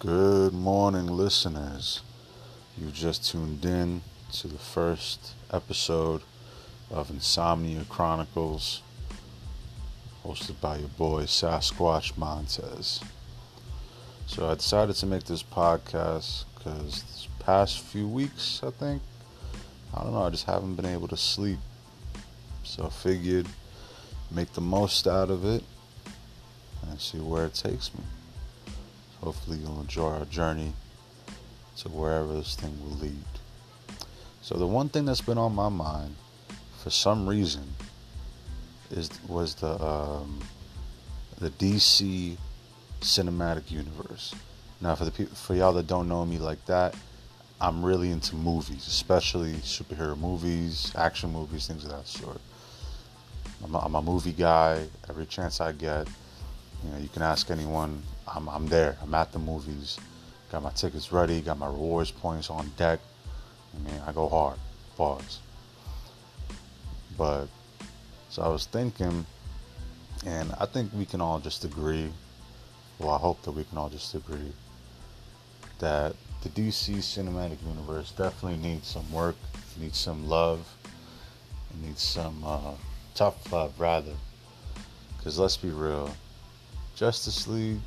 Good morning, listeners. You just tuned in to the first episode of Insomnia Chronicles, hosted by your boy Sasquatch Montez. So I decided to make this podcast because this past few weeks, I think, I don't know, I just haven't been able to sleep. So I figured make the most out of it and see where it takes me. Hopefully, you'll enjoy our journey to wherever this thing will lead. So, the one thing that's been on my mind for some reason is was the um, the DC cinematic universe. Now, for the people, for y'all that don't know me like that, I'm really into movies, especially superhero movies, action movies, things of that sort. I'm a, I'm a movie guy. Every chance I get, you know, you can ask anyone. I'm, I'm there. I'm at the movies. Got my tickets ready. Got my rewards points on deck. I mean, I go hard. Pause. But so I was thinking, and I think we can all just agree. Well, I hope that we can all just agree that the DC cinematic universe definitely needs some work, needs some love, needs some uh, tough love, rather. Because let's be real, Justice League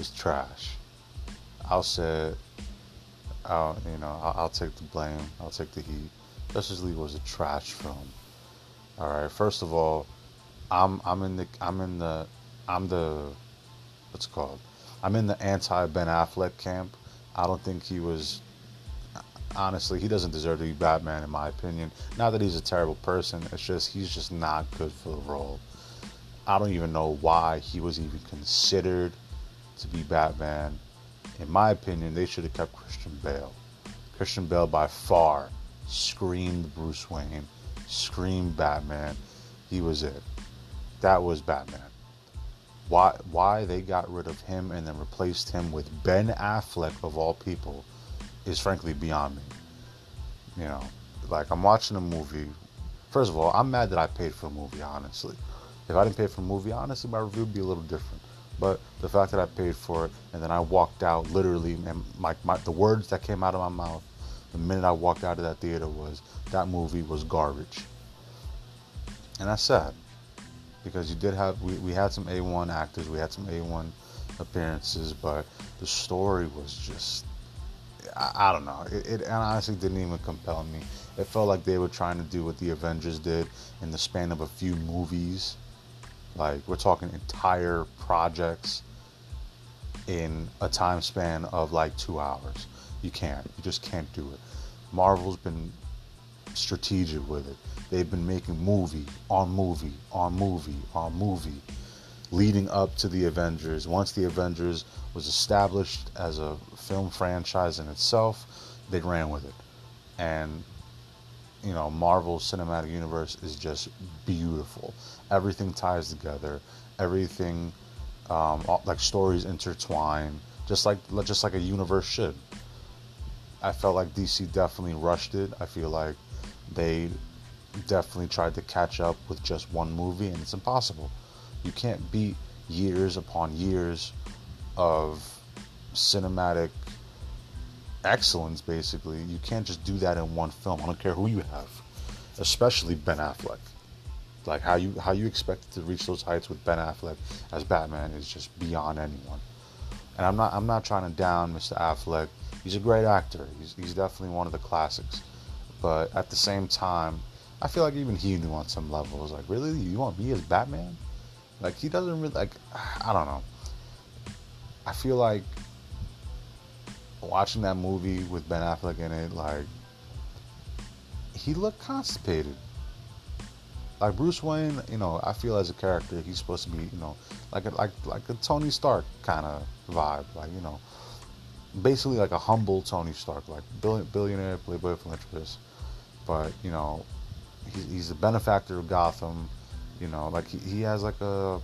was trash. I'll say. I'll, you know, I'll, I'll, take the blame. I'll take the heat. Justice League was a trash film. All right. First of all, I'm I'm in the I'm in the I'm the what's called? I'm in the anti Ben Affleck camp. I don't think he was honestly, he doesn't deserve to be Batman in my opinion. Not that he's a terrible person, it's just he's just not good for the role. I don't even know why he was even considered to be Batman. In my opinion, they should have kept Christian Bale. Christian Bale by far screamed Bruce Wayne, screamed Batman. He was it. That was Batman. Why why they got rid of him and then replaced him with Ben Affleck of all people is frankly beyond me. You know, like I'm watching a movie. First of all, I'm mad that I paid for a movie, honestly. If I didn't pay for a movie, honestly, my review would be a little different. But the fact that I paid for it and then I walked out literally, and my, my the words that came out of my mouth the minute I walked out of that theater was that movie was garbage. And that's sad because you did have we, we had some A1 actors, we had some A1 appearances, but the story was just I, I don't know. It, it honestly didn't even compel me. It felt like they were trying to do what the Avengers did in the span of a few movies like we're talking entire projects in a time span of like two hours. You can't. You just can't do it. Marvel's been strategic with it. They've been making movie on movie on movie on movie leading up to the Avengers. Once the Avengers was established as a film franchise in itself, they ran with it. And you know, Marvel Cinematic Universe is just beautiful. Everything ties together. Everything, um, like stories intertwine, just like just like a universe should. I felt like DC definitely rushed it. I feel like they definitely tried to catch up with just one movie, and it's impossible. You can't beat years upon years of cinematic excellence basically. You can't just do that in one film. I don't care who you have especially ben affleck. Like how you how you expect to reach those heights with ben affleck as batman is just beyond anyone. And i'm not i'm not trying to down mr affleck. He's a great actor. He's, he's definitely one of the classics. But at the same time i feel like even he knew on some level. levels like really? You want me as batman? Like he doesn't really like i don't know. I feel like watching that movie with Ben Affleck in it, like he looked constipated. Like Bruce Wayne, you know, I feel as a character he's supposed to be, you know, like a, like like a Tony Stark kind of vibe, like you know, basically like a humble Tony Stark, like billionaire, playboy, philanthropist, but you know, he's, he's a benefactor of Gotham. You know, like he, he has like a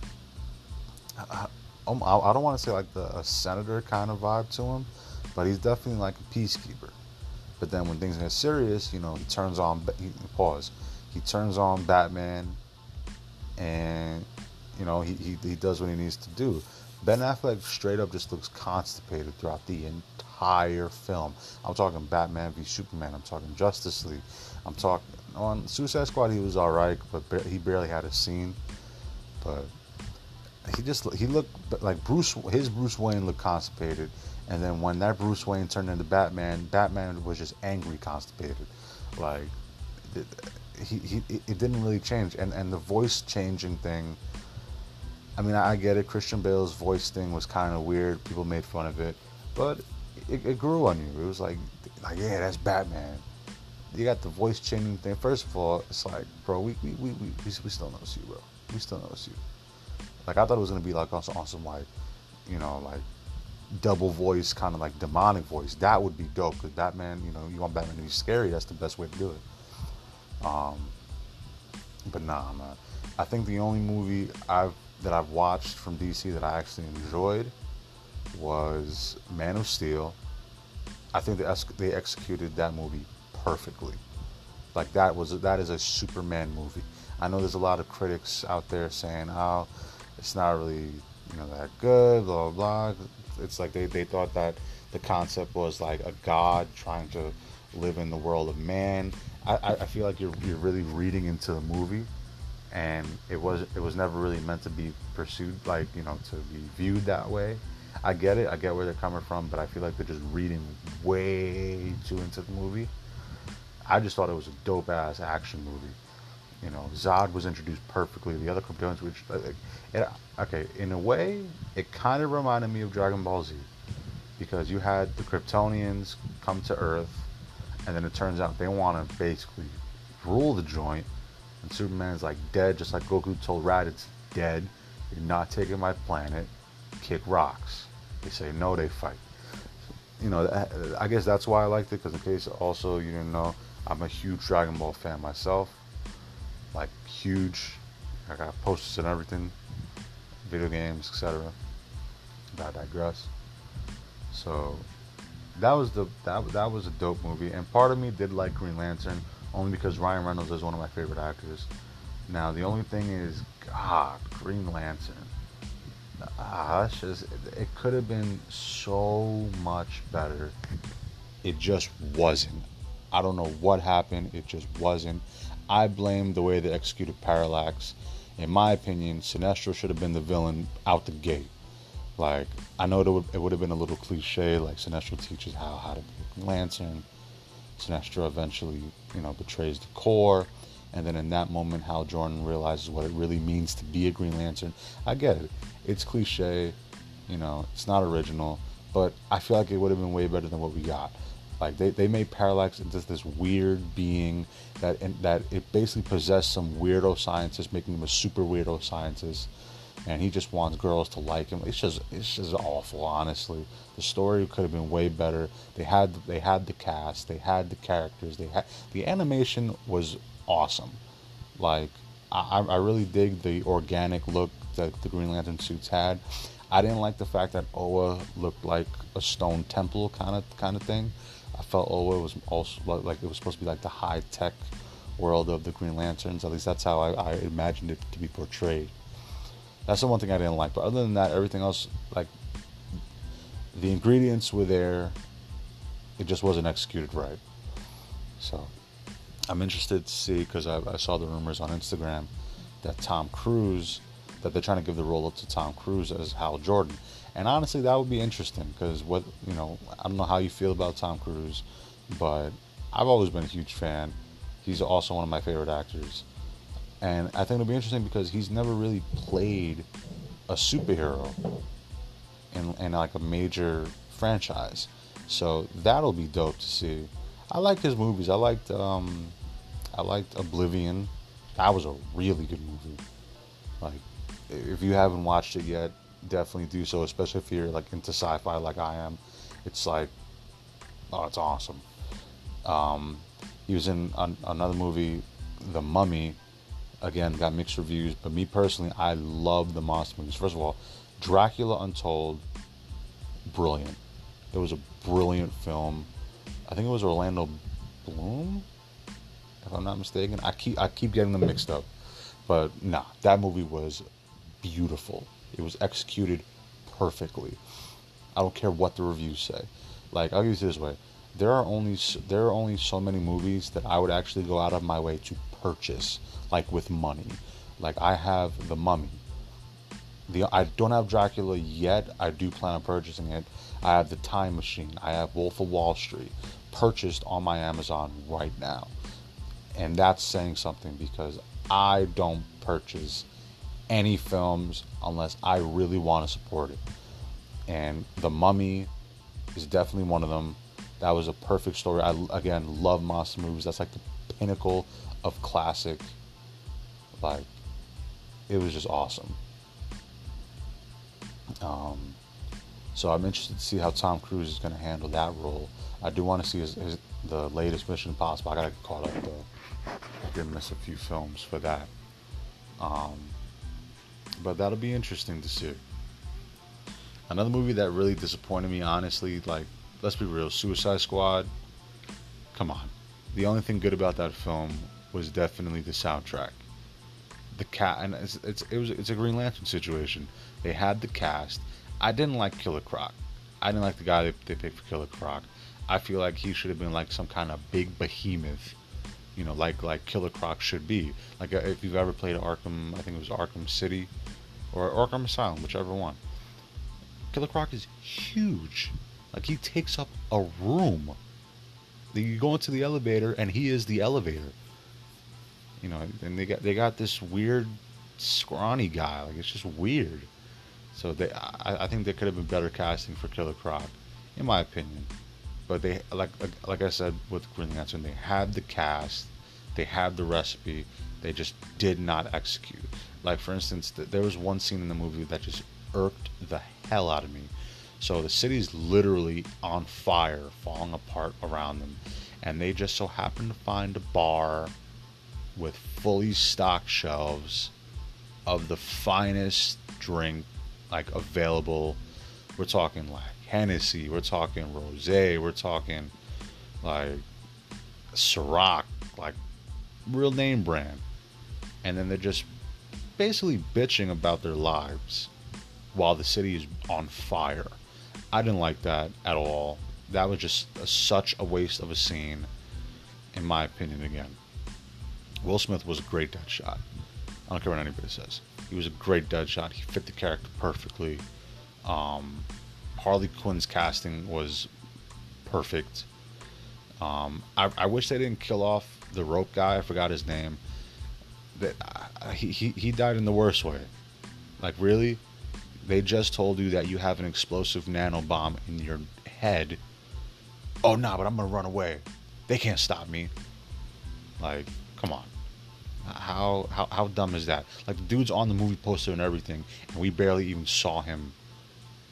um, I, I don't want to say like the, a senator kind of vibe to him, but he's definitely like a peacekeeper. But then when things get serious, you know, he turns on. He, pause. He turns on Batman, and you know he, he he does what he needs to do. Ben Affleck straight up just looks constipated throughout the entire film. I'm talking Batman v Superman. I'm talking Justice League. I'm talking on Suicide Squad. He was all right, but he barely had a scene. But he just he looked like Bruce. His Bruce Wayne looked constipated, and then when that Bruce Wayne turned into Batman, Batman was just angry, constipated. Like it, he, he it didn't really change, and and the voice changing thing. I mean, I get it. Christian Bale's voice thing was kind of weird. People made fun of it, but it, it grew on you. It was like, like yeah, that's Batman. You got the voice changing thing. First of all, it's like, bro, we we, we, we, we still notice you, bro. We still notice you. Like I thought it was gonna be like on on some like, you know, like double voice, kind of like demonic voice. That would be dope because Batman, you know, you want Batman to be scary. That's the best way to do it. Um, but nah, man. I think the only movie I've that I've watched from DC that I actually enjoyed was Man of Steel. I think they, they executed that movie perfectly. Like that was that is a Superman movie. I know there's a lot of critics out there saying, "Oh, it's not really you know that good," blah blah. blah. It's like they, they thought that the concept was like a god trying to live in the world of man. I, I feel like you're you're really reading into the movie, and it was it was never really meant to be pursued like you know to be viewed that way. I get it, I get where they're coming from, but I feel like they're just reading way too into the movie. I just thought it was a dope ass action movie. You know, Zod was introduced perfectly. The other Kryptonians, which it, okay, in a way, it kind of reminded me of Dragon Ball Z because you had the Kryptonians come to Earth, and then it turns out they want to basically rule the joint, and Superman is like dead, just like Goku told Raditz, dead. You're not taking my planet. Kick rocks. They say no, they fight. You know, I guess that's why I liked it because in case also you didn't know, I'm a huge Dragon Ball fan myself. Like huge. I got posters and everything, video games, etc. But I digress. So that was the that that was a dope movie, and part of me did like Green Lantern only because Ryan Reynolds is one of my favorite actors. Now the only thing is, God, Green Lantern. Ah, just it could have been so much better. It just wasn't. I don't know what happened. It just wasn't. I blame the way they executed Parallax. In my opinion, Sinestro should have been the villain out the gate. Like I know it would, it would have been a little cliche, like Sinestro teaches how how to be a lantern. Sinestro eventually, you know, betrays the Corps, and then in that moment, Hal Jordan realizes what it really means to be a Green Lantern. I get it. It's cliche, you know, it's not original, but I feel like it would have been way better than what we got. Like they, they made Parallax into this weird being that and that it basically possessed some weirdo scientist, making him a super weirdo scientist, and he just wants girls to like him. It's just it's just awful, honestly. The story could have been way better. They had they had the cast, they had the characters, they had the animation was awesome. Like I, I really dig the organic look that the Green Lantern suits had. I didn't like the fact that Oa looked like a stone temple kind of kind of thing. I felt oh, Oa was also like it was supposed to be like the high tech world of the Green Lanterns. At least that's how I, I imagined it to be portrayed. That's the one thing I didn't like. But other than that, everything else, like the ingredients were there. It just wasn't executed right. So I'm interested to see because I, I saw the rumors on Instagram that Tom Cruise that they're trying to give the role up to Tom Cruise as Hal Jordan. And honestly, that would be interesting because what you know, I don't know how you feel about Tom Cruise, but I've always been a huge fan. He's also one of my favorite actors, and I think it'll be interesting because he's never really played a superhero in, in like a major franchise. So that'll be dope to see. I like his movies. I liked um, I liked Oblivion. That was a really good movie. Like, if you haven't watched it yet, definitely do so, especially if you're like into sci-fi like I am. It's like, oh, it's awesome. Um, he was in an, another movie, The Mummy. Again, got mixed reviews, but me personally, I love the monster movies. First of all, Dracula Untold, brilliant. It was a brilliant film. I think it was Orlando Bloom, if I'm not mistaken. I keep I keep getting them mixed up, but nah, that movie was beautiful. It was executed perfectly. I don't care what the reviews say. Like I'll use it this way: there are only there are only so many movies that I would actually go out of my way to purchase, like with money. Like I have The Mummy. The I don't have Dracula yet. I do plan on purchasing it. I have The Time Machine. I have Wolf of Wall Street purchased on my Amazon right now. And that's saying something because I don't purchase any films unless I really want to support it. And The Mummy is definitely one of them. That was a perfect story. I again love monster movies. That's like the pinnacle of classic. Like, it was just awesome. Um, so I'm interested to see how Tom Cruise is going to handle that role. I do want to see his, his, the latest Mission Impossible. I got to get caught up though. I did miss a few films for that. Um, but that'll be interesting to see. Another movie that really disappointed me, honestly, like, let's be real, Suicide Squad. Come on. The only thing good about that film was definitely the soundtrack. The cat, and it's, it's it was it's a Green Lantern situation. They had the cast. I didn't like Killer Croc. I didn't like the guy they, they picked for Killer Croc. I feel like he should have been like some kind of big behemoth, you know, like like Killer Croc should be. Like uh, if you've ever played Arkham, I think it was Arkham City, or Arkham Asylum, whichever one. Killer Croc is huge. Like he takes up a room. You go into the elevator and he is the elevator. You know, and they got they got this weird scrawny guy. Like it's just weird. So they, I, I think there could have been better casting for Killer Croc, in my opinion. But they, like like, like I said with Green Lantern, they had the cast, they had the recipe, they just did not execute. Like for instance, there was one scene in the movie that just irked the hell out of me. So the city's literally on fire, falling apart around them, and they just so happen to find a bar with fully stocked shelves of the finest drink like available. We're talking like Hennessy, we're talking rosé, we're talking like Ciroc, like real name brand. And then they're just basically bitching about their lives while the city is on fire. I didn't like that at all. That was just a, such a waste of a scene, in my opinion. Again, Will Smith was a great Deadshot. I don't care what anybody says. He was a great Deadshot. He fit the character perfectly. Um, Harley Quinn's casting was perfect. Um, I, I, wish they didn't kill off the rope guy. I forgot his name. That he, he he died in the worst way. Like really, they just told you that you have an explosive nano bomb in your head. Oh nah, but I'm gonna run away. They can't stop me. Like, come on. How how how dumb is that? Like the dude's on the movie poster and everything, and we barely even saw him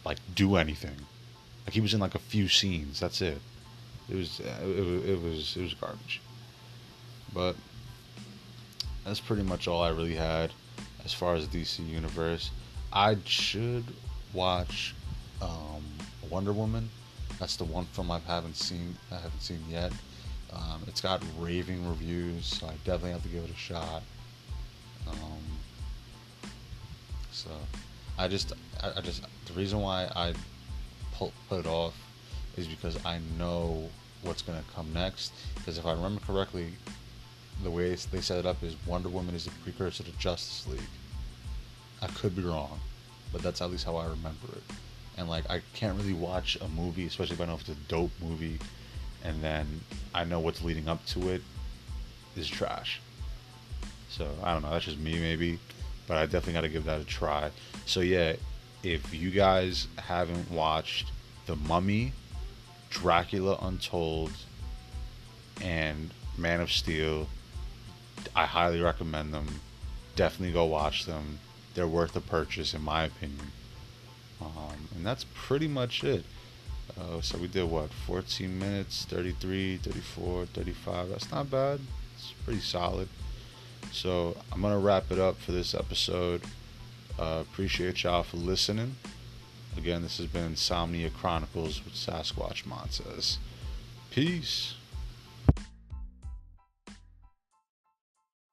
like do anything. Like he was in like a few scenes. That's it. It was uh, it, it was it was garbage. But that's pretty much all I really had as far as DC Universe. I should watch um, Wonder Woman. That's the one film I haven't seen. I haven't seen yet. Um, it's got raving reviews, so I definitely have to give it a shot. Um, so, I just, I, I, just, the reason why I put, put it off is because I know what's gonna come next. Because if I remember correctly, the way they set it up is Wonder Woman is a precursor to Justice League. I could be wrong, but that's at least how I remember it. And like, I can't really watch a movie, especially if I know if it's a dope movie and then I know what's leading up to it is trash. So I don't know. That's just me, maybe, but I definitely got to give that a try. So yeah, if you guys haven't watched The Mummy, Dracula Untold, and Man of Steel, I highly recommend them. Definitely go watch them. They're worth a purchase, in my opinion. Um, and that's pretty much it. Uh, so we did what 14 minutes 33 34 35 that's not bad it's pretty solid so i'm gonna wrap it up for this episode uh, appreciate y'all for listening again this has been insomnia chronicles with sasquatch Montez peace